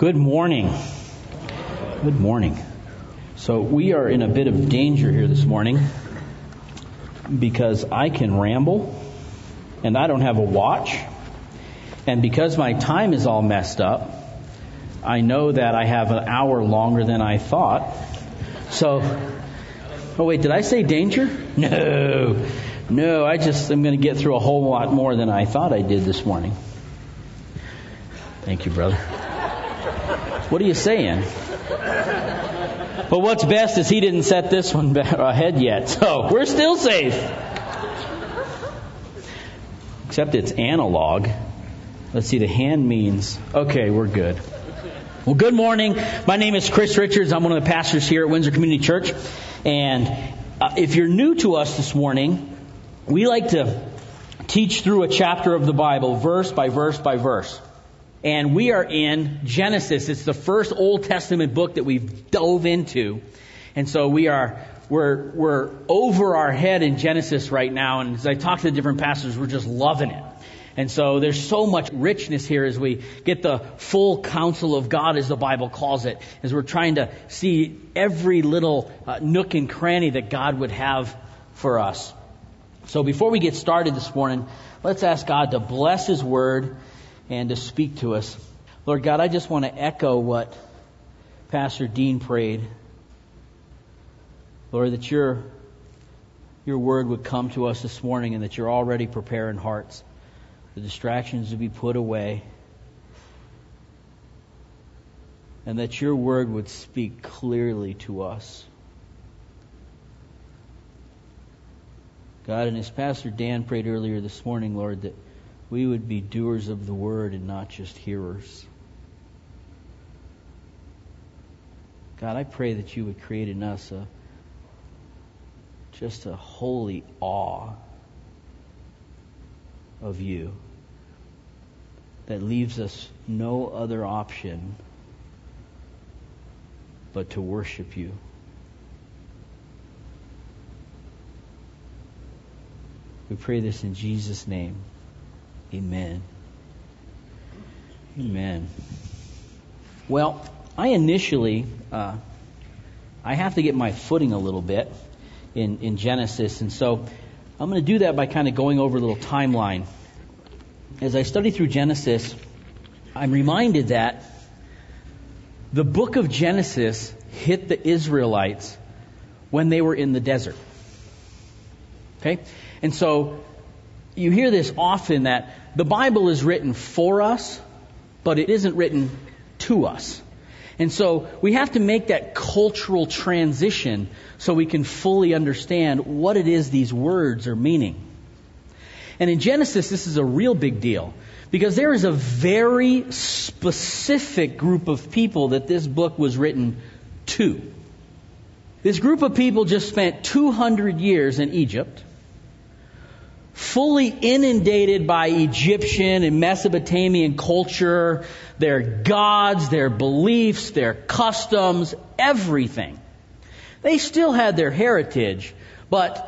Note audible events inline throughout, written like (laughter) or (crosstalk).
Good morning. Good morning. So we are in a bit of danger here this morning because I can ramble and I don't have a watch. And because my time is all messed up, I know that I have an hour longer than I thought. So, oh wait, did I say danger? (laughs) No. No, I just am going to get through a whole lot more than I thought I did this morning. Thank you, brother. What are you saying? But what's best is he didn't set this one (laughs) ahead yet, so we're still safe. Except it's analog. Let's see, the hand means, okay, we're good. Well, good morning. My name is Chris Richards. I'm one of the pastors here at Windsor Community Church. And uh, if you're new to us this morning, we like to teach through a chapter of the Bible, verse by verse by verse. And we are in Genesis. It's the first Old Testament book that we've dove into. And so we are, we're, we're over our head in Genesis right now. And as I talk to the different pastors, we're just loving it. And so there's so much richness here as we get the full counsel of God, as the Bible calls it, as we're trying to see every little uh, nook and cranny that God would have for us. So before we get started this morning, let's ask God to bless His Word and to speak to us. Lord God, I just want to echo what Pastor Dean prayed. Lord, that your, your word would come to us this morning and that you're already preparing hearts. The distractions to be put away. And that your word would speak clearly to us. God, and as Pastor Dan prayed earlier this morning, Lord, that we would be doers of the word and not just hearers. God, I pray that you would create in us a just a holy awe of you that leaves us no other option but to worship you. We pray this in Jesus' name. Amen. Amen. Well, I initially, uh, I have to get my footing a little bit in, in Genesis, and so I'm going to do that by kind of going over a little timeline. As I study through Genesis, I'm reminded that the book of Genesis hit the Israelites when they were in the desert. Okay? And so you hear this often that the Bible is written for us, but it isn't written to us. And so we have to make that cultural transition so we can fully understand what it is these words are meaning. And in Genesis, this is a real big deal because there is a very specific group of people that this book was written to. This group of people just spent 200 years in Egypt fully inundated by Egyptian and Mesopotamian culture, their gods, their beliefs, their customs, everything. They still had their heritage, but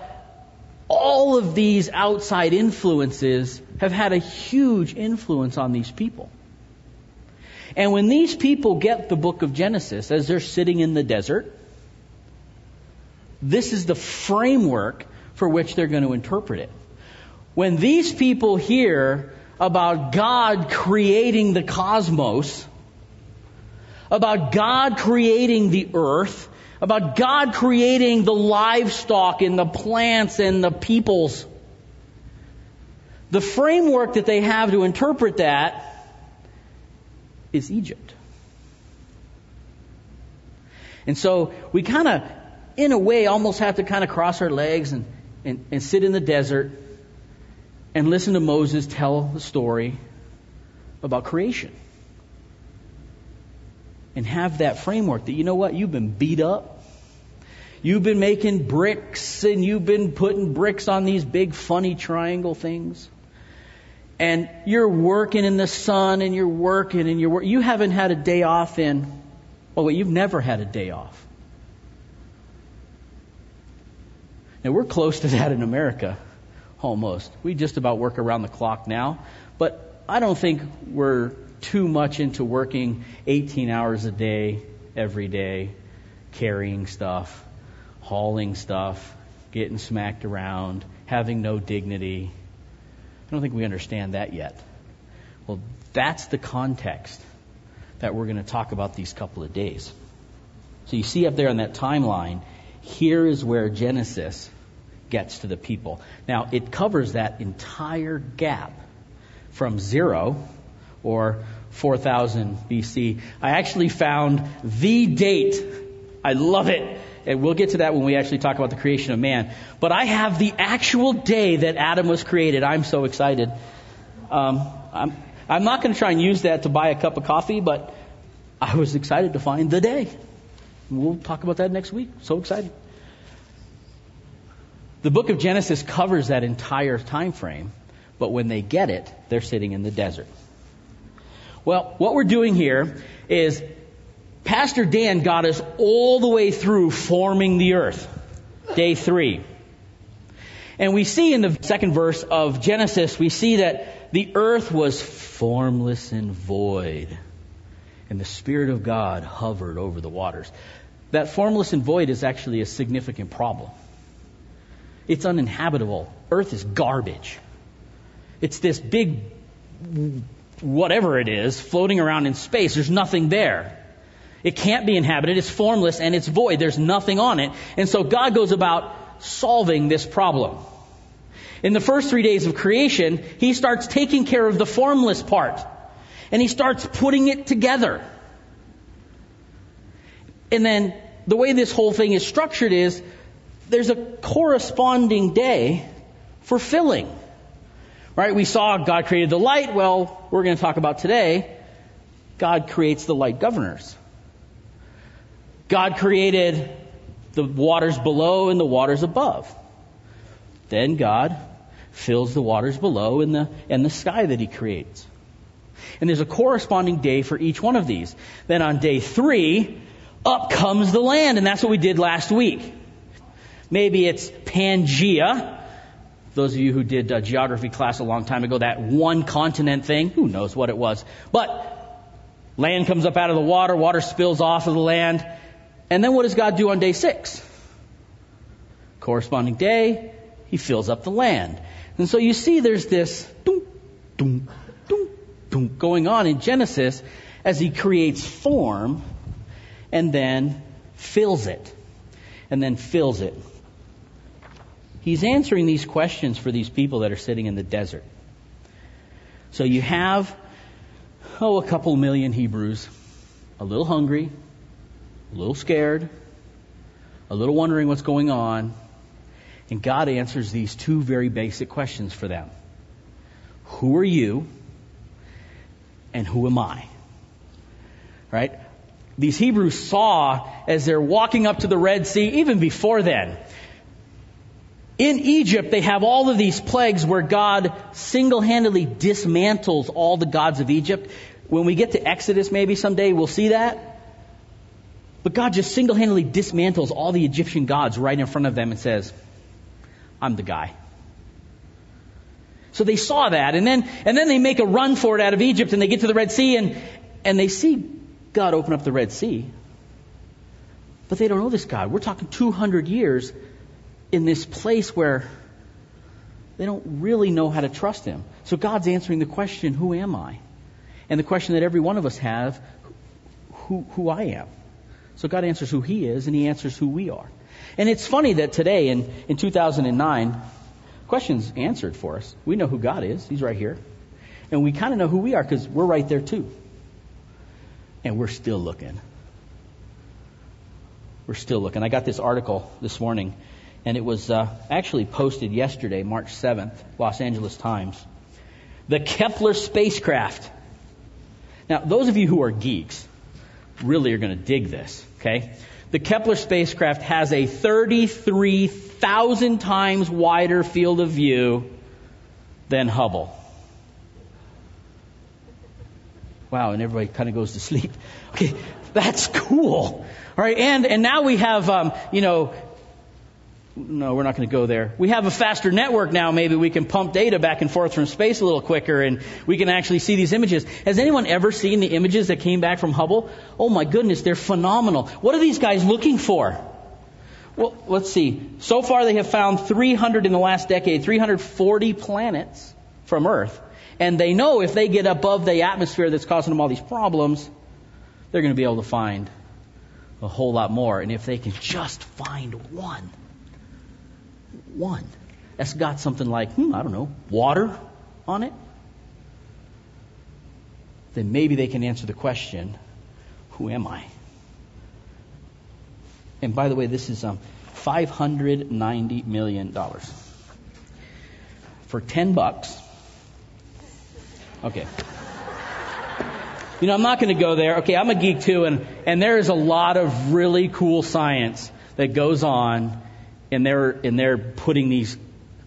all of these outside influences have had a huge influence on these people. And when these people get the book of Genesis, as they're sitting in the desert, this is the framework for which they're going to interpret it. When these people hear about God creating the cosmos, about God creating the earth, about God creating the livestock and the plants and the peoples, the framework that they have to interpret that is Egypt. And so we kind of, in a way, almost have to kind of cross our legs and, and, and sit in the desert and listen to Moses tell the story about creation. And have that framework that, you know what, you've been beat up. You've been making bricks and you've been putting bricks on these big funny triangle things. And you're working in the sun and you're working and you're. You haven't had a day off in, oh wait, you've never had a day off. Now we're close to that in America almost. We just about work around the clock now. But I don't think we're too much into working 18 hours a day, every day, carrying stuff, hauling stuff, getting smacked around, having no dignity. I don't think we understand that yet. Well, that's the context that we're going to talk about these couple of days. So you see up there on that timeline, here is where Genesis gets to the people. Now, it covers that entire gap from zero or 4000 BC. I actually found the date. I love it. And we'll get to that when we actually talk about the creation of man. But I have the actual day that Adam was created. I'm so excited. Um, I'm, I'm not going to try and use that to buy a cup of coffee, but I was excited to find the day. We'll talk about that next week. So excited. The book of Genesis covers that entire time frame, but when they get it, they're sitting in the desert. Well, what we're doing here is Pastor Dan got us all the way through forming the earth, day three. And we see in the second verse of Genesis, we see that the earth was formless and void, and the Spirit of God hovered over the waters. That formless and void is actually a significant problem. It's uninhabitable. Earth is garbage. It's this big whatever it is floating around in space. There's nothing there. It can't be inhabited. It's formless and it's void. There's nothing on it. And so God goes about solving this problem. In the first three days of creation, He starts taking care of the formless part. And He starts putting it together. And then the way this whole thing is structured is there's a corresponding day for filling. Right? We saw God created the light. Well, we're going to talk about today. God creates the light governors. God created the waters below and the waters above. Then God fills the waters below and the, and the sky that He creates. And there's a corresponding day for each one of these. Then on day three, up comes the land, and that's what we did last week. Maybe it's Pangea. Those of you who did uh, geography class a long time ago, that one continent thing, who knows what it was. But land comes up out of the water, water spills off of the land. And then what does God do on day six? Corresponding day, he fills up the land. And so you see there's this going on in Genesis as he creates form and then fills it. And then fills it. He's answering these questions for these people that are sitting in the desert. So you have, oh, a couple million Hebrews, a little hungry, a little scared, a little wondering what's going on, and God answers these two very basic questions for them. Who are you? And who am I? Right? These Hebrews saw as they're walking up to the Red Sea, even before then, in Egypt, they have all of these plagues where God single-handedly dismantles all the gods of Egypt. When we get to Exodus, maybe someday we'll see that. But God just single-handedly dismantles all the Egyptian gods right in front of them and says, I'm the guy. So they saw that, and then, and then they make a run for it out of Egypt, and they get to the Red Sea, and, and they see God open up the Red Sea. But they don't know this God. We're talking 200 years in this place where they don't really know how to trust Him. So God's answering the question, Who am I? And the question that every one of us have, who, who I am. So God answers who He is, and He answers who we are. And it's funny that today, in, in 2009, questions answered for us. We know who God is. He's right here. And we kind of know who we are because we're right there too. And we're still looking. We're still looking. I got this article this morning and it was uh, actually posted yesterday, March 7th, Los Angeles Times. The Kepler spacecraft. Now, those of you who are geeks really are going to dig this, okay? The Kepler spacecraft has a 33,000 times wider field of view than Hubble. Wow, and everybody kind of goes to (laughs) sleep. Okay, that's cool. All right, and and now we have um, you know no, we're not going to go there. We have a faster network now. Maybe we can pump data back and forth from space a little quicker and we can actually see these images. Has anyone ever seen the images that came back from Hubble? Oh my goodness, they're phenomenal. What are these guys looking for? Well, let's see. So far they have found 300 in the last decade, 340 planets from Earth. And they know if they get above the atmosphere that's causing them all these problems, they're going to be able to find a whole lot more. And if they can just find one, one that's got something like, hmm, I don't know, water on it, then maybe they can answer the question, who am I? And by the way, this is um, $590 million. For 10 bucks. Okay. You know, I'm not going to go there. Okay, I'm a geek too, and, and there is a lot of really cool science that goes on and they're and they're putting these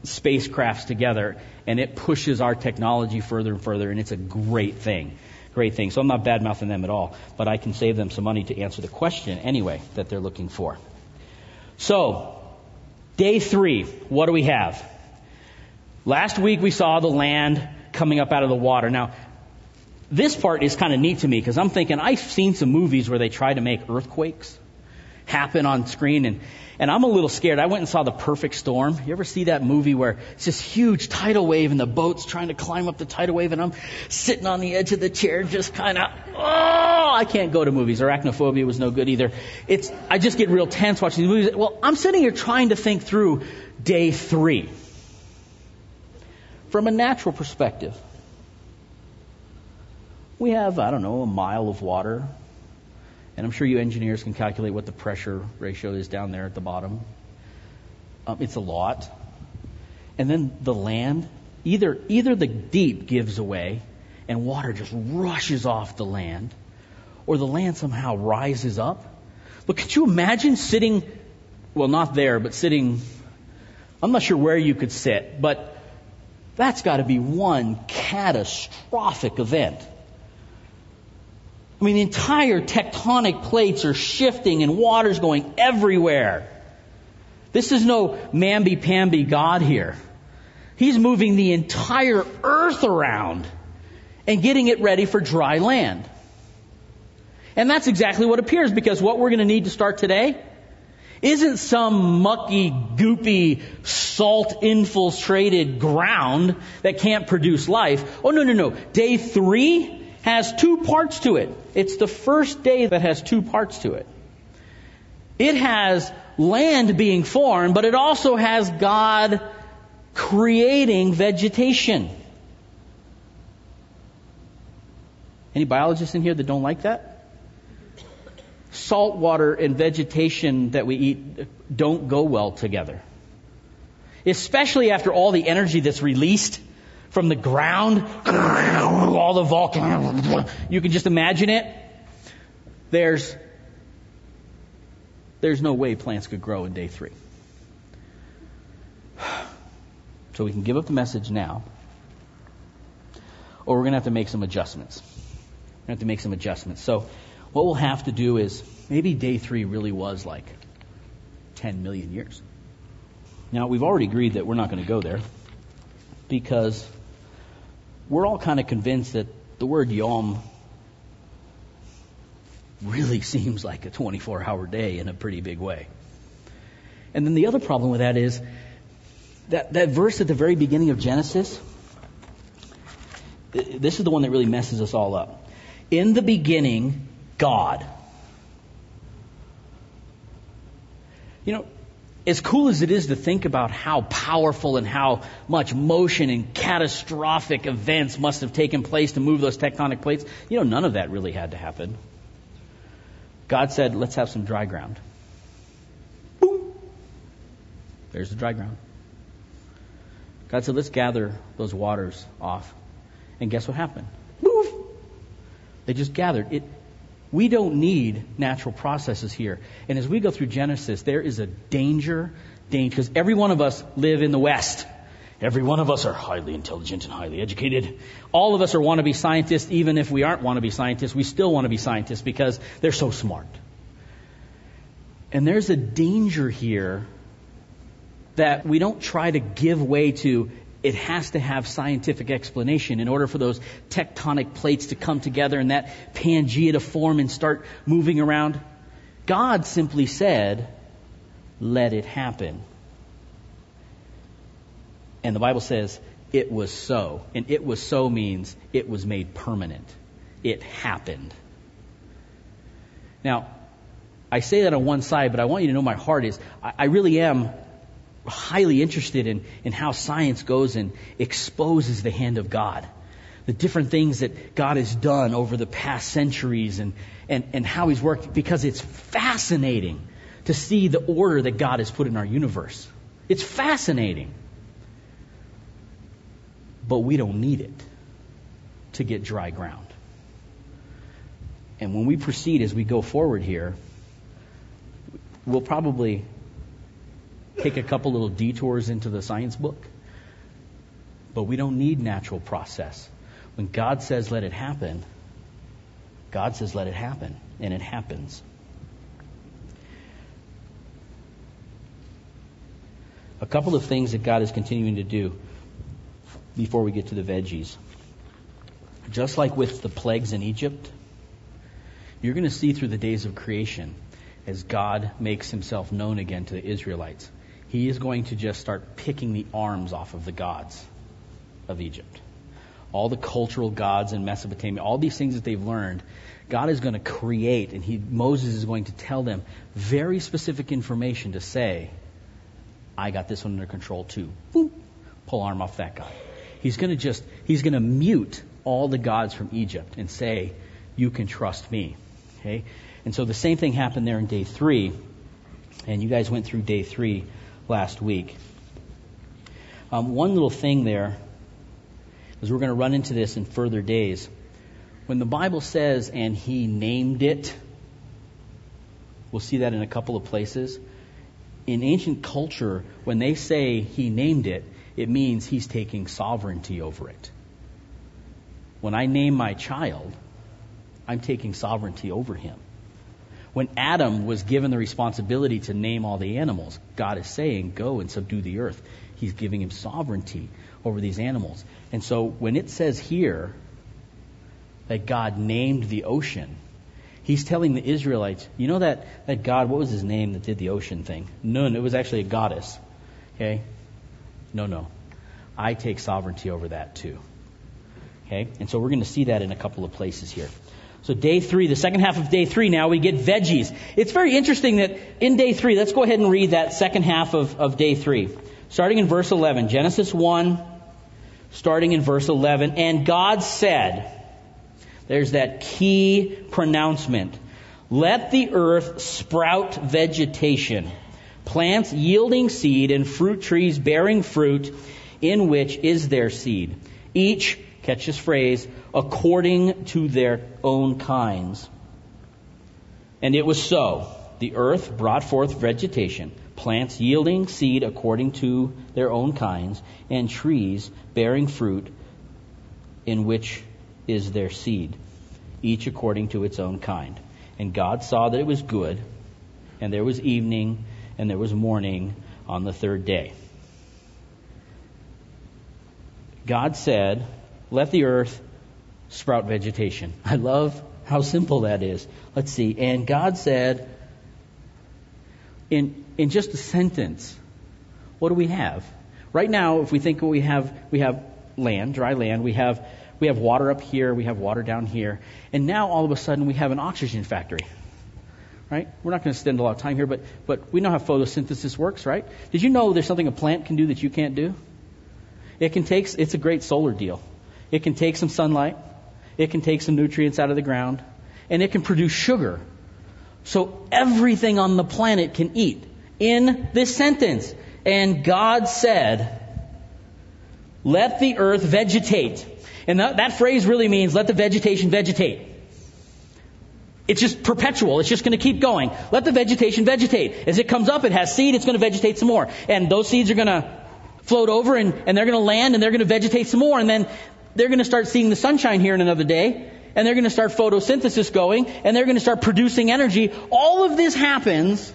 spacecrafts together, and it pushes our technology further and further, and it's a great thing. Great thing. So I'm not bad mouthing them at all, but I can save them some money to answer the question anyway that they're looking for. So, day three, what do we have? Last week we saw the land coming up out of the water. Now, this part is kind of neat to me because I'm thinking I've seen some movies where they try to make earthquakes happen on screen and and I'm a little scared. I went and saw The Perfect Storm. You ever see that movie where it's this huge tidal wave and the boat's trying to climb up the tidal wave and I'm sitting on the edge of the chair just kind of, oh, I can't go to movies. Arachnophobia was no good either. It's, I just get real tense watching these movies. Well, I'm sitting here trying to think through day three from a natural perspective. We have, I don't know, a mile of water and I'm sure you engineers can calculate what the pressure ratio is down there at the bottom. Um, it's a lot. And then the land, either, either the deep gives away and water just rushes off the land, or the land somehow rises up. But could you imagine sitting, well, not there, but sitting, I'm not sure where you could sit, but that's got to be one catastrophic event. I mean, the entire tectonic plates are shifting and water's going everywhere. This is no mamby-pamby God here. He's moving the entire earth around and getting it ready for dry land. And that's exactly what appears because what we're going to need to start today isn't some mucky, goopy, salt infiltrated ground that can't produce life. Oh no, no, no. Day three has two parts to it. It's the first day that has two parts to it. It has land being formed, but it also has God creating vegetation. Any biologists in here that don't like that? Salt water and vegetation that we eat don't go well together. Especially after all the energy that's released from the ground, all the volcanoes. You can just imagine it. There's, there's no way plants could grow in day three. So we can give up the message now, or we're going to have to make some adjustments. We're going to have to make some adjustments. So what we'll have to do is maybe day three really was like 10 million years. Now, we've already agreed that we're not going to go there because we're all kind of convinced that the word yom really (laughs) seems like a 24 hour day in a pretty big way. And then the other problem with that is that, that verse at the very beginning of Genesis, this is the one that really messes us all up. In the beginning, God. You know, as cool as it is to think about how powerful and how much motion and catastrophic events must have taken place to move those tectonic plates, you know, none of that really had to happen. God said, let's have some dry ground. Boom! There's the dry ground. God said, let's gather those waters off. And guess what happened? Move! They just gathered. It, we don't need natural processes here. And as we go through Genesis, there is a danger, danger, because every one of us live in the West. Every one of us are highly intelligent and highly educated. All of us are wannabe scientists, even if we aren't wannabe scientists, we still want to be scientists because they're so smart. And there's a danger here that we don't try to give way to it has to have scientific explanation in order for those tectonic plates to come together and that Pangea to form and start moving around. God simply said, let it happen. And the Bible says, it was so. And it was so means it was made permanent. It happened. Now, I say that on one side, but I want you to know my heart is I, really am highly interested in, in how science goes and exposes the hand of God. The different things that God has done over the past centuries and, and, and how He's worked because it's fascinating to see the order that God has put in our universe. It's fascinating. But we don't need it to get dry ground. And when we proceed as we go forward here, we'll probably take a couple little detours into the science book. But we don't need natural process. When God says let it happen, God says let it happen, and it happens. A couple of things that God is continuing to do before we get to the veggies. Just like with the plagues in Egypt, you're going to see through the days of creation as God makes himself known again to the Israelites he is going to just start picking the arms off of the gods of Egypt. All the cultural gods in Mesopotamia, all these things that they've learned, God is going to create, and he, Moses is going to tell them very specific information to say, I got this one under control too. Boom, pull arm off that guy. He's going to just, he's going to mute all the gods from Egypt and say, you can trust me. Okay? And so the same thing happened there in day three. And you guys went through day three last week. Um, one little thing there is we're going to run into this in further days. When the Bible says, and he named it, we'll see that in a couple of places. In ancient culture, when they say he named it, it means he's taking sovereignty over it. When I name my child, I'm taking sovereignty over him. When Adam was given the responsibility to name all the animals, God is saying, Go and subdue the earth. He's giving him sovereignty over these animals. And so when it says here that God named the ocean, he's telling the Israelites, you know that, that God, what was his name that did the ocean thing? Nun, it was actually a goddess. Okay? No, no. I take sovereignty over that too. Okay? And so we're going to see that in a couple of places here. So day three, the second half of day three now, we get veggies. It's very interesting that in day three, let's go ahead and read that second half of, of day three. Starting in verse 11, Genesis 1, starting in verse 11. And God said, there's that key pronouncement. Let the earth sprout vegetation, plants yielding seed and fruit trees bearing fruit in which is their seed. Each Catch this phrase, according to their own kinds. And it was so. The earth brought forth vegetation, plants yielding seed according to their own kinds, and trees bearing fruit in which is their seed, each according to its own kind. And God saw that it was good, and there was evening, and there was morning on the third day. God said, let the earth sprout vegetation. I love how simple that is. Let's see. And God said, in, in just a sentence, what do we have? Right now, if we think we have, we have land, dry land, we have, we have water up here, we have water down here, and now all of a sudden we have an oxygen factory. Right? We're not going to spend a lot of time here, but, but we know how photosynthesis works, right? Did you know there's something a plant can do that you can't do? It can take, it's a great solar deal. It can take some sunlight. It can take some nutrients out of the ground. And it can produce sugar. So everything on the planet can eat. In this sentence, and God said, let the earth vegetate. And that, that phrase really means let the vegetation vegetate. It's just perpetual. It's just going to keep going. Let the vegetation vegetate. As it comes up, it has seed, it's going to vegetate some more. And those seeds are going to float over and, and they're going to land and they're going to vegetate some more. And then they're going to start seeing the sunshine here in another day, and they're going to start photosynthesis going, and they're going to start producing energy. All of this happens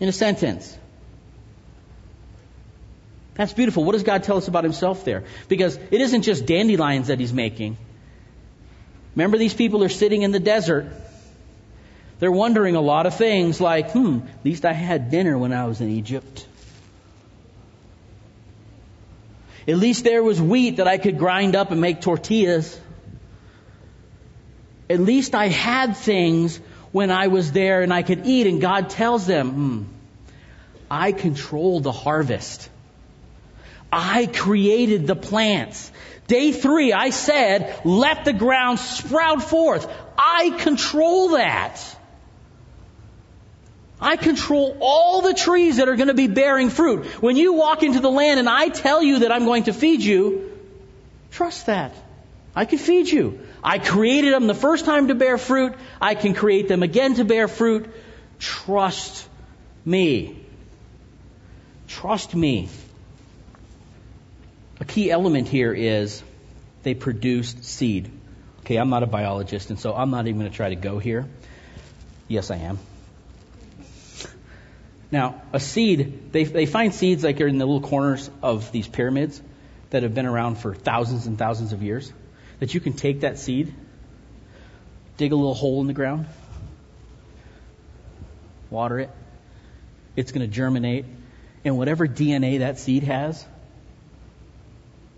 in a sentence. That's beautiful. What does God tell us about himself there? Because it isn't just dandelions that he's making. Remember, these people are sitting in the desert. They're wondering a lot of things like, hmm, at least I had dinner when I was in Egypt. At least there was wheat that I could grind up and make tortillas. At least I had things when I was there and I could eat. And God tells them, hmm, I control the harvest. I created the plants. Day three, I said, let the ground sprout forth. I control that. I control all the trees that are going to be bearing fruit. When you walk into the land and I tell you that I'm going to feed you, trust that. I can feed you. I created them the first time to bear fruit. I can create them again to bear fruit. Trust me. Trust me. A key element here is they produced seed. Okay, I'm not a biologist, and so I'm not even going to try to go here. Yes, I am. Now, a seed, they, they find seeds like in the little corners of these pyramids that have been around for thousands and thousands of years. That you can take that seed, dig a little hole in the ground, water it, it's going to germinate, and whatever DNA that seed has,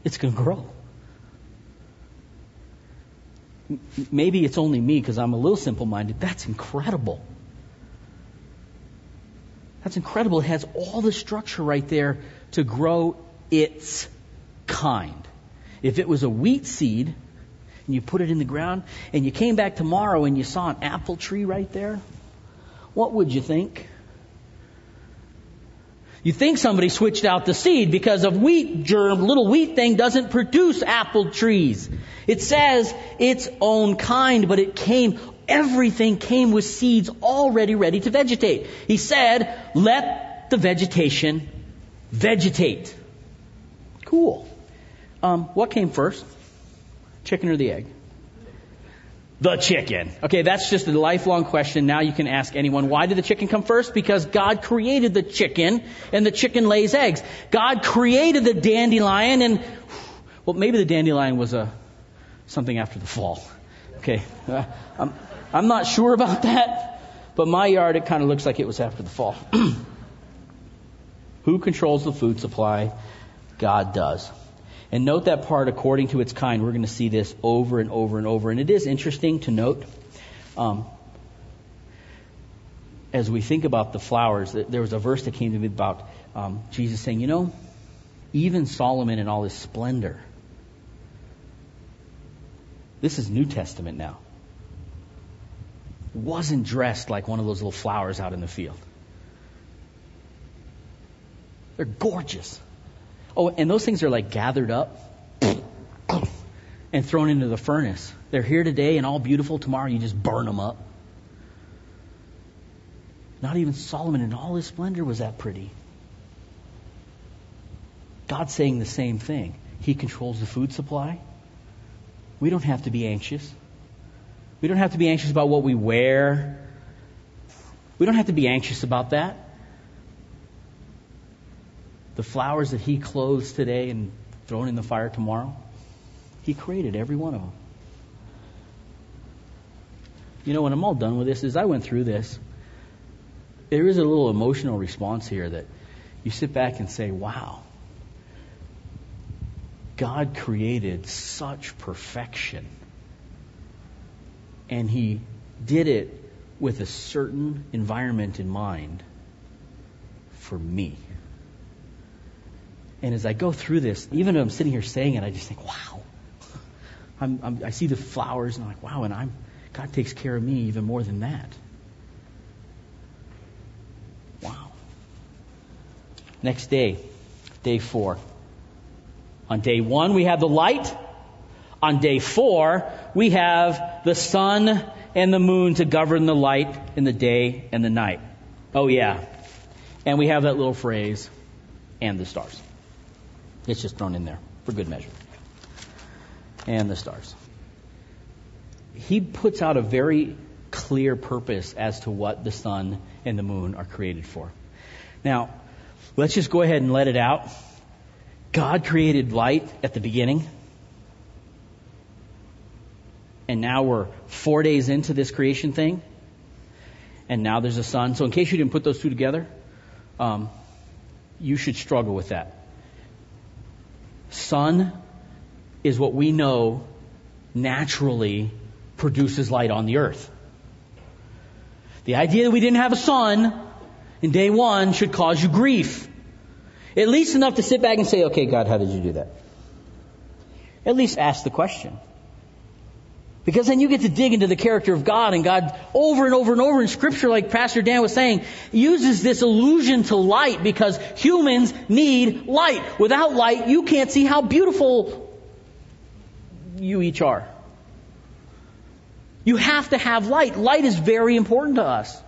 it's going to grow. Maybe it's only me because I'm a little simple minded. That's incredible. That's incredible. It has all the structure right there to grow its kind. If it was a wheat seed and you put it in the ground and you came back tomorrow and you saw an apple tree right there, what would you think? You think somebody switched out the seed because of wheat germ, little wheat thing doesn't produce apple trees. It says its own kind, but it came everything came with seeds already ready to vegetate. He said, let the vegetation vegetate. Cool. Um, what came first? Chicken or the egg? The chicken. Okay, that's just a lifelong question. Now you can ask anyone, why did the chicken come first? Because God created the chicken and the chicken lays eggs. God created the dandelion and, well, maybe the dandelion was a, something after the fall. Okay. Uh, I'm, I'm not sure about that, but my yard, it kind of looks like it was after the fall. (clears throat) Who controls the food supply? God does. And note that part according to its kind. We're going to see this over and over and over. And it is interesting to note, um, as we think about the flowers, there was a verse that came to me about um, Jesus saying, you know, even Solomon in all his splendor. This is New Testament now wasn't dressed like one of those little flowers out in the field. They're gorgeous. Oh, and those things are like gathered up and thrown into the furnace. They're here today and all beautiful. Tomorrow you just burn them up. Not even Solomon in all his splendor was that pretty. God's saying the same thing. He controls the food supply. We don't have to be anxious. We don't have to be anxious about what we wear. We don't have to be anxious about that. The flowers that He clothes today and thrown in the fire tomorrow, He created every one of them. You know, when I'm all done with this, as I went through this, there is a little emotional response here that you sit back and say, wow, God created such perfection and he did it with a certain environment in mind for me. And as I go through this, even though I'm sitting here saying it, I just think, wow. (laughs) I'm, I'm, i see the flowers and I'm like, wow, and I'm, God takes care of me even more than that. Wow. Next day, day four. On day one, we have the light. On day four, we have the sun and the moon to govern the light in the day and the night. Oh, yeah. And we have that little phrase, and the stars. It's just thrown in there for good measure. And the stars. He puts out a very clear purpose as to what the sun and the moon are created for. Now, let's just go ahead and let it out. God created light at the beginning. And now we're four days into this creation thing. And now there's a sun. So in case you didn't put those two together, um, you should struggle with that. Sun is what we know naturally produces light on the earth. The idea that we didn't have a sun in day one should cause you grief. At least enough to sit back and say, okay, God, how did you do that? At least ask the question. Because then you get to dig into the character of God and God over and over and over in scripture, like Pastor Dan was saying, uses this allusion to light because humans need light. Without light, you can't see how beautiful you each are. You have to have light. Light is very important to us.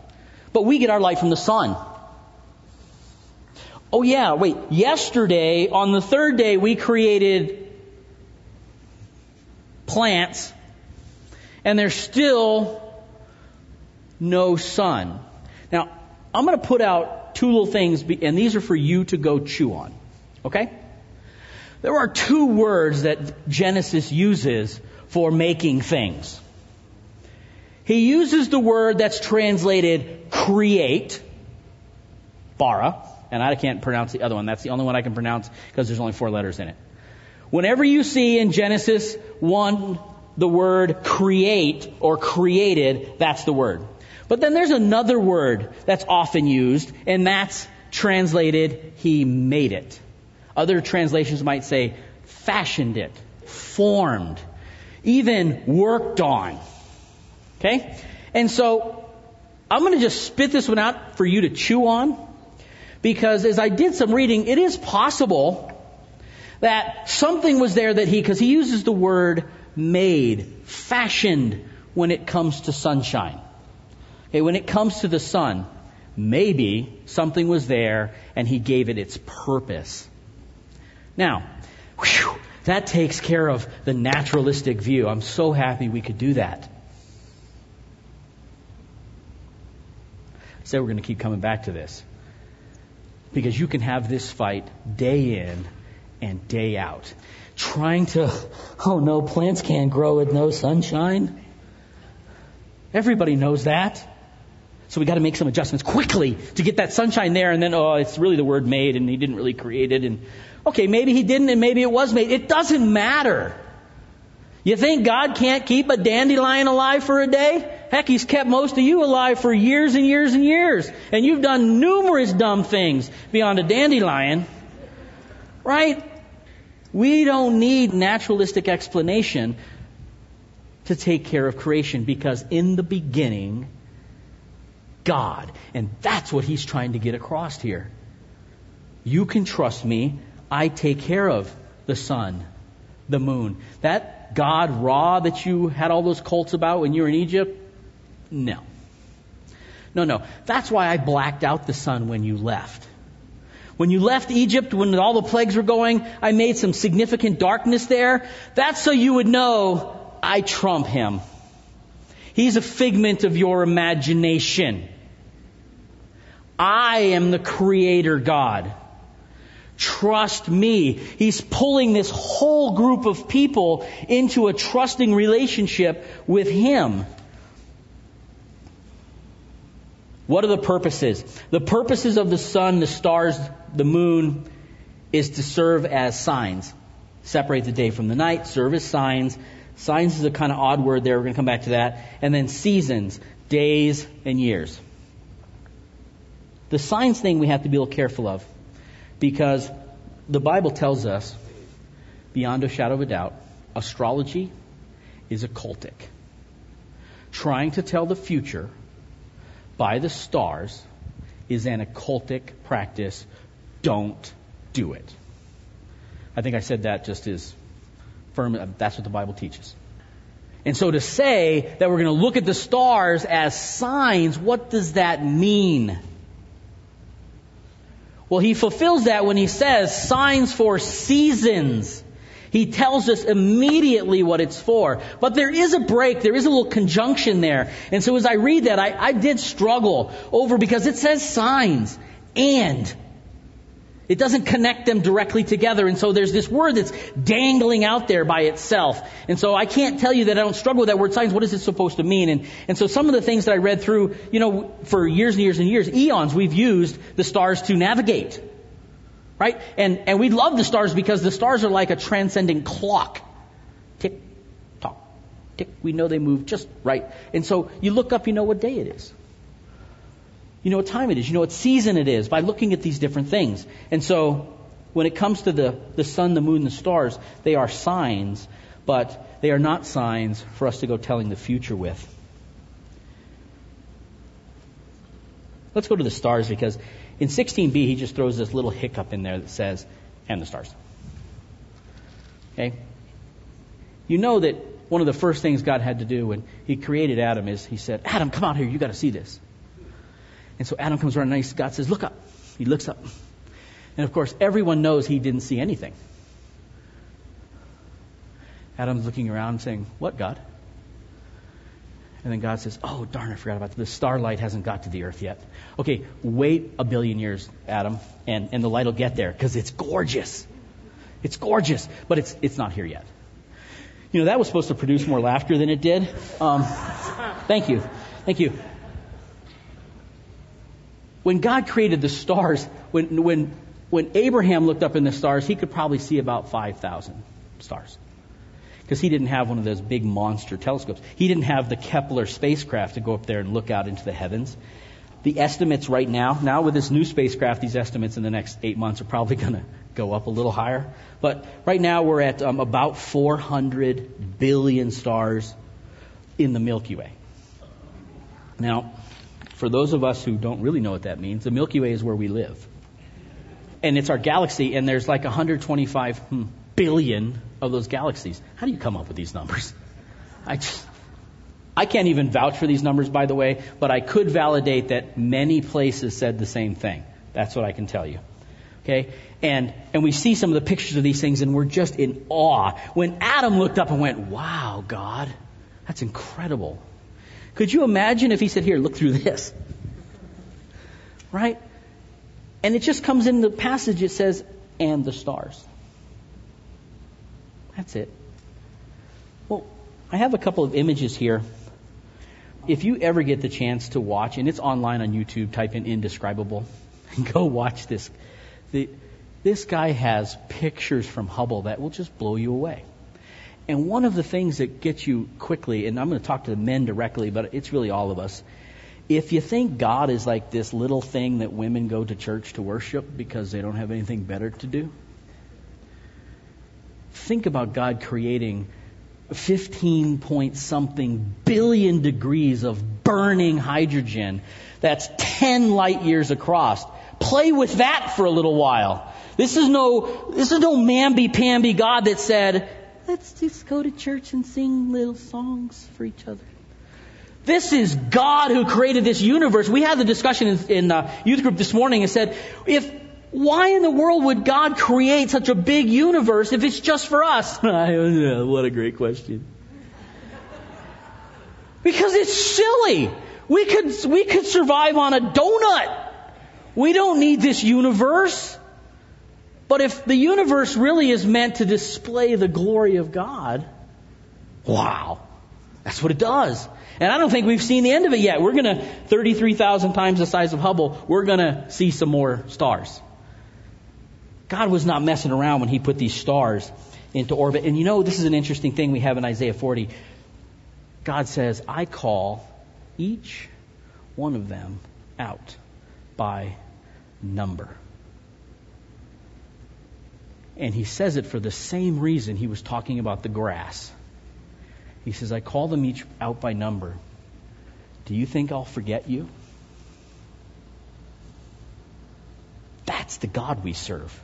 But we get our light from the sun. Oh yeah, wait, yesterday, on the third day, we created plants, and there's still no sun. Now, I'm going to put out two little things, and these are for you to go chew on. Okay? There are two words that Genesis uses for making things. He uses the word that's translated create, bara, and I can't pronounce the other one. That's the only one I can pronounce because there's only four letters in it. Whenever you see in Genesis 1 the word create or created, that's the word. But then there's another word that's often used, and that's translated, he made it. Other translations might say fashioned it, formed, even worked on. Okay? And so, I'm going to just spit this one out for you to chew on. Because as I did some reading, it is possible that something was there that he, because he uses the word made, fashioned when it comes to sunshine. Okay, when it comes to the sun, maybe something was there and he gave it its purpose. Now, whew, that takes care of the naturalistic view. I'm so happy we could do that. So we're going to keep coming back to this. Because you can have this fight day in and day out. Trying to, oh no, plants can't grow with no sunshine. Everybody knows that. So we got to make some adjustments quickly to get that sunshine there and then, oh, it's really the word made and he didn't really create it and, okay, maybe he didn't and maybe it was made. It doesn't matter. You think God can't keep a dandelion alive for a day? Heck, He's kept most of you alive for years and years and years. And you've done numerous dumb things beyond a dandelion. Right? We don't need naturalistic explanation to take care of creation because in the beginning, God. And that's what He's trying to get across here. You can trust me. I take care of the sun, the moon. That God Ra that you had all those cults about when you were in Egypt? No. No, no. That's why I blacked out the sun when you left. When you left Egypt, when all the plagues were going, I made some significant darkness there. That's so you would know I trump him. He's a figment of your imagination. I am the creator God. Trust me. He's pulling this whole group of people into a trusting relationship with Him. What are the purposes? The purposes of the sun, the stars, the moon is to serve as signs. Separate the day from the night, serve as signs. Signs is a kind of odd word there. We're going to come back to that. And then seasons, days and years. The signs thing we have to be a little careful of. Because the Bible tells us, beyond a shadow of a doubt, astrology is occultic. Trying to tell the future by the stars is an occultic practice. Don't do it. I think I said that just as firm. Uh, that's what the Bible teaches. And so to say that we're going to look at the stars as signs, what does that mean? Well, he fulfills that when he says signs for seasons. He tells us immediately what it's for. But there is a break, there is a little conjunction there. And so as I read that, I, I did struggle over because it says signs and. It doesn't connect them directly together. And so there's this word that's dangling out there by itself. And so I can't tell you that I don't struggle with that word signs. What is it supposed to mean? And, and so some of the things that I read through, you know, for years and years and years, eons, we've used the stars to navigate. Right? And, and we love the stars because the stars are like a transcendent clock. Tick, tock, tick. We know they move just right. And so you look up, you know what day it is. You know what time it is. You know what season it is by looking at these different things. And so, when it comes to the, the sun, the moon, the stars, they are signs, but they are not signs for us to go telling the future with. Let's go to the stars because in 16b he just throws this little hiccup in there that says, and the stars. Okay? You know that one of the first things God had to do when he created Adam is he said, Adam, come out here, you got to see this. And so Adam comes around and God says, Look up. He looks up. And of course, everyone knows he didn't see anything. Adam's looking around saying, What, God? And then God says, Oh, darn, I forgot about that. The starlight hasn't got to the earth yet. Okay, wait a billion years, Adam, and, and the light will get there because it's gorgeous. It's gorgeous, but it's, it's not here yet. You know, that was supposed to produce more laughter than it did. Um, thank you. Thank you. When God created the stars, when, when, when Abraham looked up in the stars, he could probably see about 5,000 stars. Because he didn't have one of those big monster telescopes. He didn't have the Kepler spacecraft to go up there and look out into the heavens. The estimates right now, now with this new spacecraft, these estimates in the next eight months are probably (laughs) going to go up a little higher. But right now we're at um, about 400 billion stars in the Milky Way. Now, for those of us who don't really know what that means, the Milky Way is where we live. And it's our galaxy, and there's like 125 hmm, of those galaxies. How do you come up with these numbers? I just, I can't even vouch for these numbers, by the way, but I could validate that many places said the same thing. That's what I can tell you. Okay? And, and we see some of the pictures of these things and we're just in awe. When Adam looked up and went, wow, God, that's incredible. Could you imagine if he said, Here, look through this? Right? And it just comes in the passage, it says, and the stars. That's it. Well, I have a couple of images here. If you ever get the chance to watch, and it's online on YouTube, type in indescribable (laughs) and go watch this. The, this guy has pictures from Hubble that will just blow you away. And one of the things that gets you quickly, and I'm going to talk to the men directly, but it's really all of us. If you think God is like this little thing that women go to church to worship because they don't have anything better to do, think about God creating 15 point something billion degrees of burning hydrogen that's 10 light years across. Play with that for a little while. This is no, this is no mamby-pamby God that said, Let's just go to church and sing little songs for each other. This is God who created this universe. We had the discussion in, in uh, youth group this morning and said, if why in the world would God create such a big universe if it's just for us? (laughs) what a great question. Because it's silly. We could we could survive on a donut. We don't need this universe. But if the universe really is meant to display the glory of God, wow, that's what it does. And I don't think we've seen the end of it yet. We're going to, 33,000 times the size of Hubble, we're going to see some more stars. God was not messing around when He put these stars into orbit. And you know, this is an interesting thing we have in Isaiah 40. God says, I call each one of them out by number. And he says it for the same reason he was talking about the grass. He says, I call them each out by number. Do you think I'll forget you? That's the God we serve.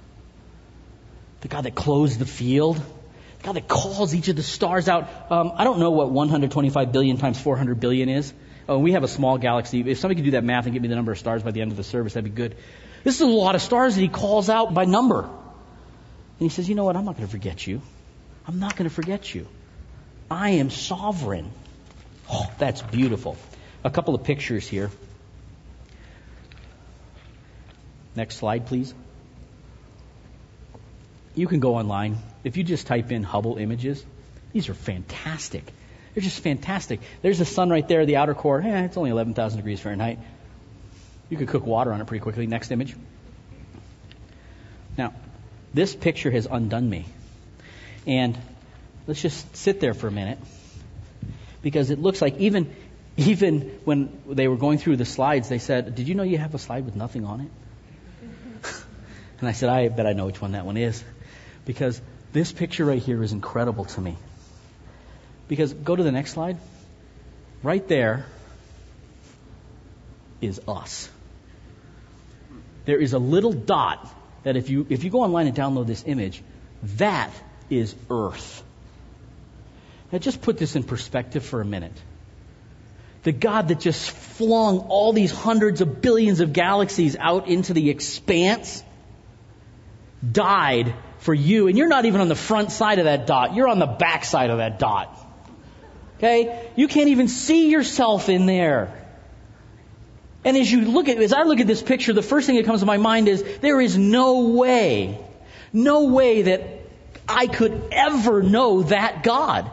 The God that clothes the field. The God that calls each of the stars out. Um, I don't know what 125 billion times 400 billion is. Oh, we have a small galaxy. If somebody could do that math and give me the number of stars by the end of the service, that'd be good. This is a lot of stars that he calls out by number. And he says, You know what? I'm not going to forget you. I'm not going to forget you. I am sovereign. Oh, that's beautiful. A couple of pictures here. Next slide, please. you can go online. If you just type in Hubble images, these are fantastic. They're just fantastic. There's the sun right there, the outer core. Eh, it's only 11,000 degrees Fahrenheit. You could cook water on it pretty quickly. Next image. Now, this picture has undone me. And let's just sit there for a minute. Because it looks like even, even when they were going through the slides, they said, Did you know you have a slide with nothing on it? (laughs) and I said, I bet I know which one that one is. Because this picture right here is incredible to me. Because go to the next slide. Right there is us. There is a little dot that if you if you go online and download this image, that is Earth. Now just put this in perspective for a minute. The God that just flung all these hundreds of billions of galaxies out into the expanse died for you, and you're not even on the front side of that dot. You're on the back side of that dot. Okay? You can't even see yourself in there. And as you look at, as I look at this picture, the first thing that comes to my mind is there is no way, no way that I could ever know that God.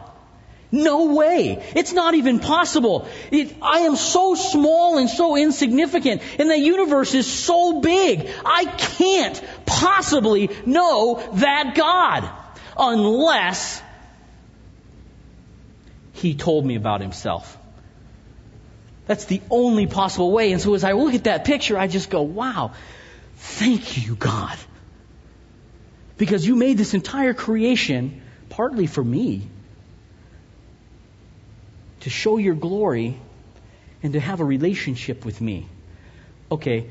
No way. It's not even possible. It, I am so small and so insignificant, and the universe is so big. I can't possibly know that God unless He told me about Himself. That's the only possible way. And so as I look at that picture, I just go, wow, thank you, God. Because you made this entire creation partly for me to show your glory and to have a relationship with me. Okay,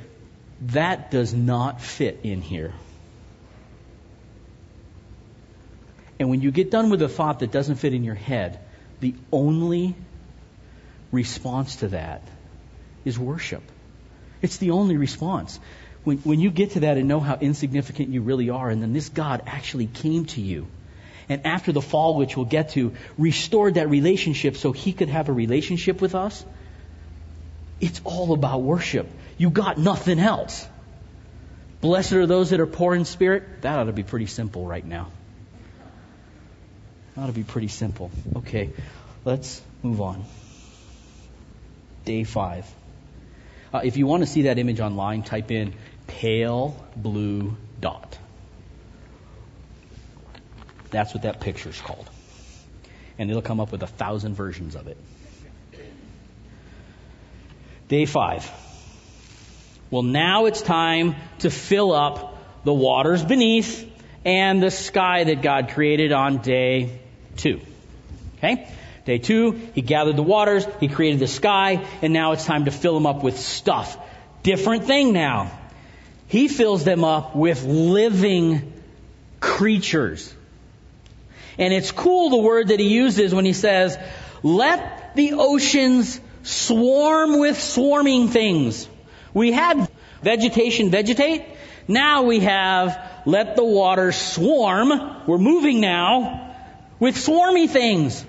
that does not fit in here. And when you get done with a thought that doesn't fit in your head, the only response to that is worship. It's the only response. When, when you get to that and know how insignificant you really are, and then this God actually came to you, and after the fall, which we'll get to, restored that relationship so he could have a relationship with us, it's all about worship. You got nothing else. Blessed are those that are poor in spirit. That ought to be pretty simple right now. That ought to be pretty simple. Okay, let's move on day five. Uh, if you want to see that image online, type in pale blue dot. That's what that picture is called. And it'll come up with a thousand versions of it. Day five. Well, now it's time to fill up the waters beneath and the sky that God created on day two. Okay? Day two, he gathered the waters, he created the sky, and now it's time to fill them up with stuff. Different thing now. He fills them up with living creatures. And it's cool the word that he uses when he says, let the oceans swarm with swarming things. We had vegetation vegetate. Now we have let the water swarm. We're moving now with swarmy things.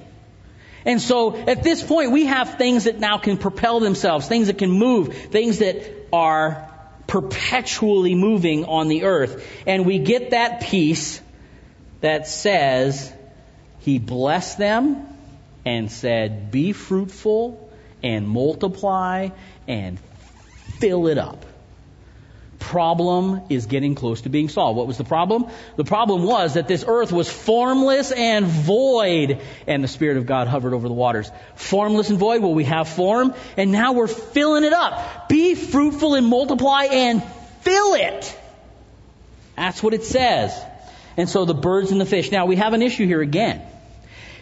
And so at this point, we have things that now can propel themselves, things that can move, things that are perpetually moving on the earth. And we get that piece that says, He blessed them and said, Be fruitful and multiply and fill it up problem is getting close to being solved. What was the problem? The problem was that this earth was formless and void, and the Spirit of God hovered over the waters. Formless and void, well, we have form, and now we're filling it up. Be fruitful and multiply and fill it. That's what it says. And so the birds and the fish. Now we have an issue here again.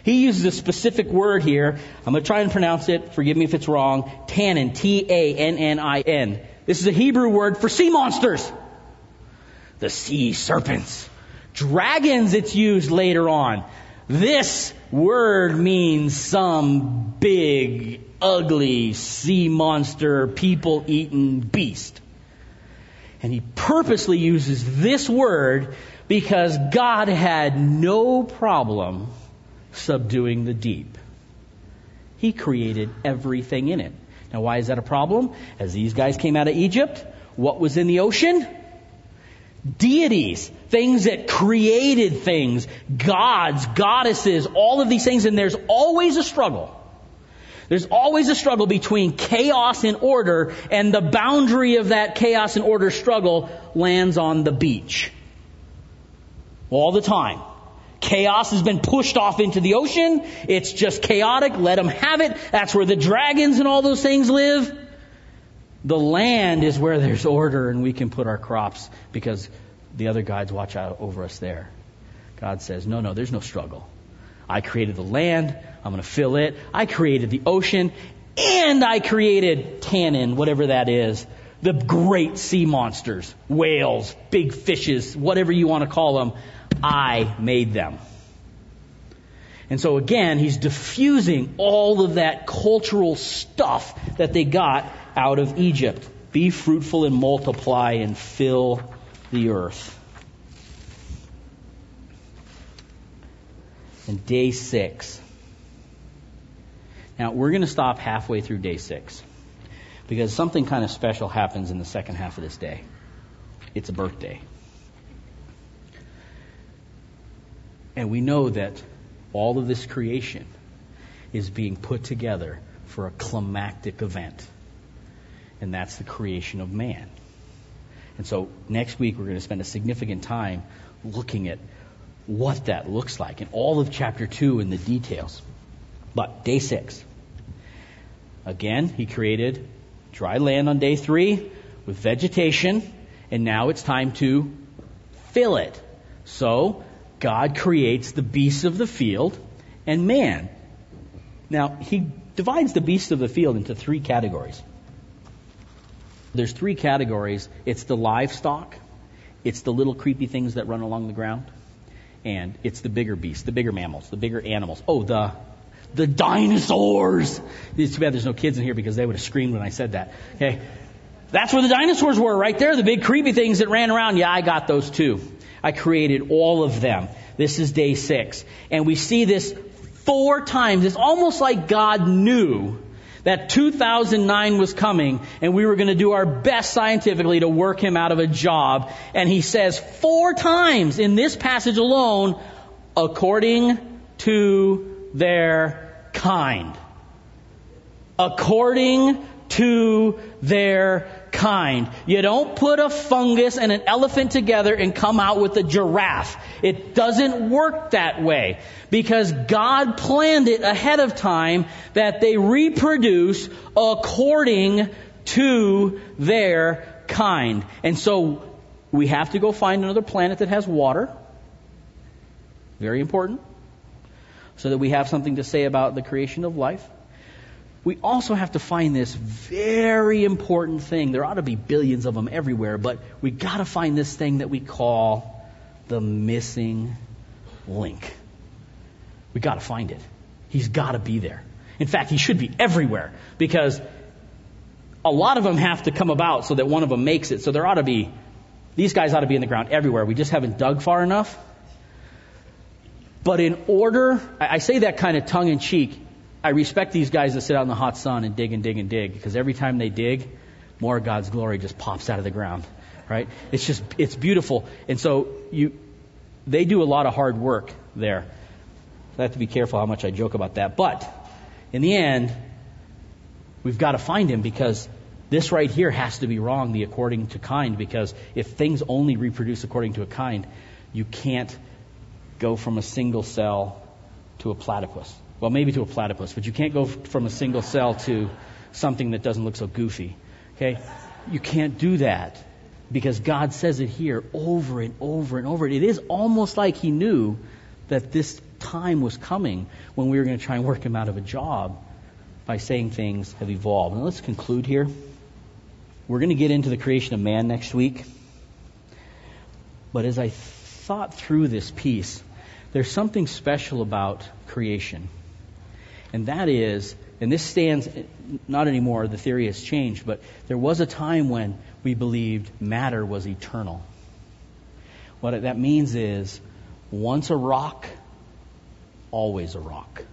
He uses a specific word here. I'm going to try and pronounce it. Forgive me if it's wrong. Tannin. T-A-N-N-I-N. This is a Hebrew word for sea monsters. The sea serpents. Dragons, it's used later on. This word means some big, ugly sea monster, people eating beast. And he purposely uses this word because God had no problem subduing the deep. He created everything in it. Now, why is that a problem? As these guys came out of Egypt, what was in the ocean? deities, things that created things, gods, goddesses, all of these things, and there's always a struggle. There's always a struggle between chaos and order, and the boundary of that chaos and order struggle lands on the beach. All the time. Chaos has been pushed off into the ocean. It's just chaotic. Let them have it. That's where the dragons and all those things live. The land is where there's order and we can put our crops because the other gods watch out over us there. God says, no, no, there's no struggle. I created the land. I'm going to fill it. I created the ocean and I created tannin, whatever that is. The great sea monsters, whales, big fishes, whatever you want to call them. I made them. And so again, he's diffusing all of that cultural stuff that they got out of Egypt. Be fruitful and multiply and fill the earth. And day six. Now, we're going to stop halfway through day six because something kind of special happens in the second half of this day. It's a birthday. And we know that all of this creation is being put together for a climactic event and that's the creation of man. And so next week we're going to spend a significant time looking at what that looks like in all of chapter 2 and the details. But day 6. Again, he created dry land on day 3 with vegetation, and now it's time to fill it. So, God creates the beasts of the field and man. Now, he divides the beasts of the field into three categories. There's three categories. It's the livestock, it's the little creepy things that run along the ground, and it's the bigger beasts, the bigger mammals, the bigger animals. Oh, the the dinosaurs. It's too bad there's no kids in here because they would have screamed when I said that. Okay. That's where the dinosaurs were, right there, the big creepy things that ran around. Yeah, I got those too. I created all of them. This is day six. And we see this four times. It's almost like God knew that 2009 was coming and we were going to do our best scientifically to work him out of a job. And he says four times in this passage alone, according to their kind. According to their kind. You don't put a fungus and an elephant together and come out with a giraffe. It doesn't work that way because God planned it ahead of time that they reproduce according to their kind. And so we have to go find another planet that has water. Very important. So that we have something to say about the creation of life we also have to find this very important thing. There ought to be billions of them everywhere, but we got to find this thing that we call the missing link. We got to find it. He's got to be there. In fact, he should be everywhere because a lot of them have to come about so that one of them makes it. So there ought to be, these guys ought to be in the ground everywhere. We just haven't dug far enough. But in order, I say that kind of tongue in cheek, I respect these guys that sit out in the hot sun and dig and dig and dig because every time they dig, more of God's glory just pops out of the ground, right? It's just, it's beautiful. And so you, they do a lot of hard work there. I have to be careful how much I joke about that. But in the end, we've got to find him because this right here has to be wrong, the according to kind, because if things only reproduce according to a kind, you can't go from a single cell to a platypus. Well, maybe to a platypus, but you can't go from a single cell to something that doesn't look so goofy. Okay? You can't do that because God says it here over and over and over. It is almost like He knew that this time was coming when we were going to try and work Him out of a job by saying things have evolved. And let's conclude here. We're going to get into the creation of man next week. But as I thought through this piece, there's something special about creation. And that is, and this stands, not anymore, the theory has changed, but there was a time when we believed matter was eternal. What that means is, once a rock, always a rock.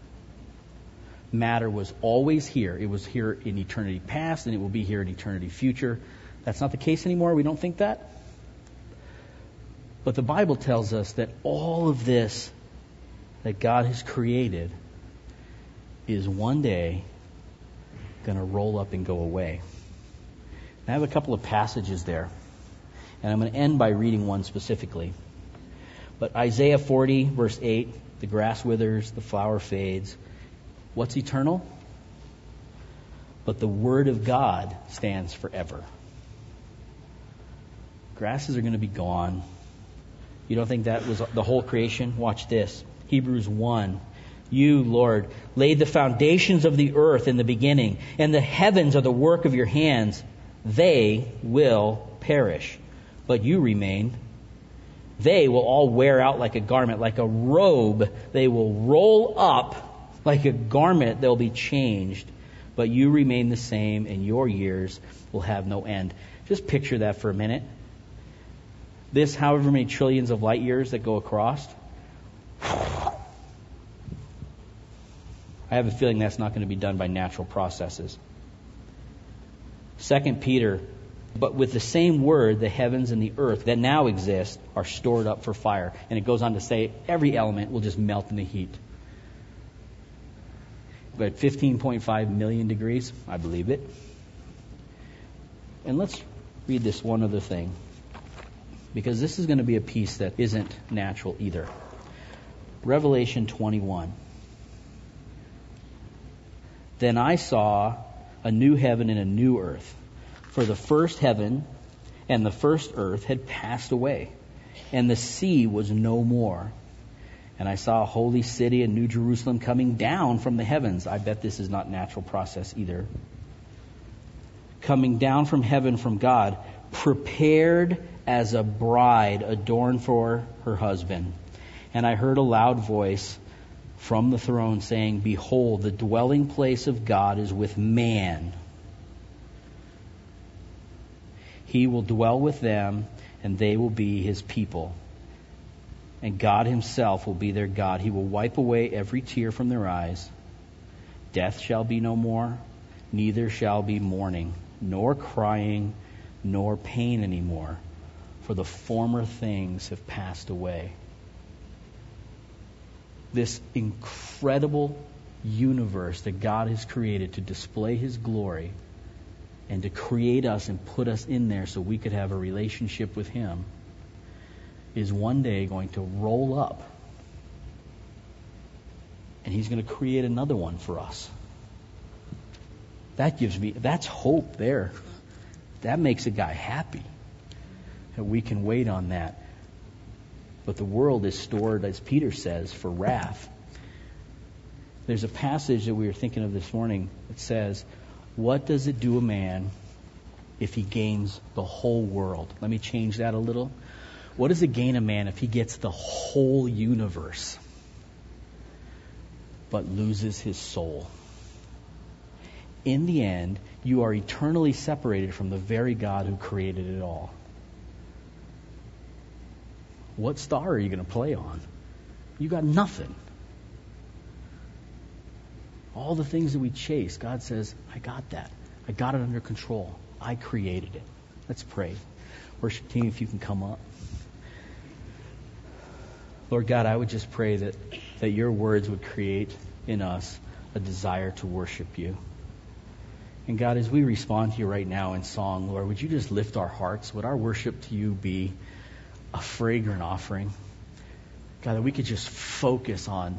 Matter was always here. It was here in eternity past, and it will be here in eternity future. That's not the case anymore. We don't think that. But the Bible tells us that all of this that God has created is one day going to roll up and go away. I have a couple of passages there, and I'm going to end by reading one specifically. But Isaiah 40, verse 8 the grass withers, the flower fades. What's eternal? But the Word of God stands forever. Grasses are going to be gone. You don't think that was the whole creation? Watch this. Hebrews 1. You, Lord, laid the foundations of the earth in the beginning, and the heavens are the work of your hands. They will perish, but you remain. They will all wear out like a garment, like a robe. They will roll up like a garment. They'll be changed, but you remain the same, and your years will have no end. Just picture that for a minute. This, however many trillions of light years that go across, I have a feeling that's not going to be done by natural processes. Second Peter, but with the same word, the heavens and the earth that now exist are stored up for fire. And it goes on to say every element will just melt in the heat. But 15.5 million degrees, I believe it. And let's read this one other thing. Because this is going to be a piece that isn't natural either. Revelation 21. Then I saw a new heaven and a new earth. For the first heaven and the first earth had passed away, and the sea was no more. And I saw a holy city, a new Jerusalem, coming down from the heavens. I bet this is not natural process either. Coming down from heaven from God, prepared as a bride adorned for her husband. And I heard a loud voice from the throne saying, Behold, the dwelling place of God is with man. He will dwell with them, and they will be his people. And God himself will be their God. He will wipe away every tear from their eyes. Death shall be no more, neither shall be mourning, nor crying, nor pain anymore, for the former things have passed away this incredible universe that God has created to display His glory and to create us and put us in there so we could have a relationship with Him is one day going to roll up. And He's going to create another one for us. That gives me, that's hope there. That makes a guy happy. That we can wait on that. But the world is stored, as Peter says, for wrath. There's a passage that we were thinking of this morning that says, What does it do a man if he gains the whole world? Let me change that a little. What does it gain a man if he gets the whole universe but loses his soul? In the end, you are eternally separated from the very God who created it all. What star are you going to play on? You got nothing. All the things that we chase, God says, I got that. I got it under control. I created it. Let's pray. Worship team, if you can come up. Lord God, I would just pray that, that your words would create in us a desire to worship you. And God, as we respond to you right now in song, Lord, would you just lift our hearts? Would our worship to you be a fragrant offering. God, that we could just focus on,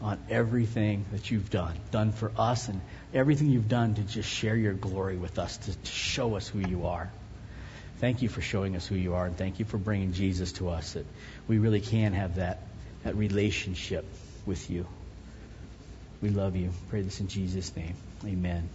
on everything that you've done, done for us, and everything you've done to just share your glory with us, to, to show us who you are. Thank you for showing us who you are, and thank you for bringing Jesus to us, that we really can have that, that relationship with you. We love you. Pray this in Jesus' name. Amen.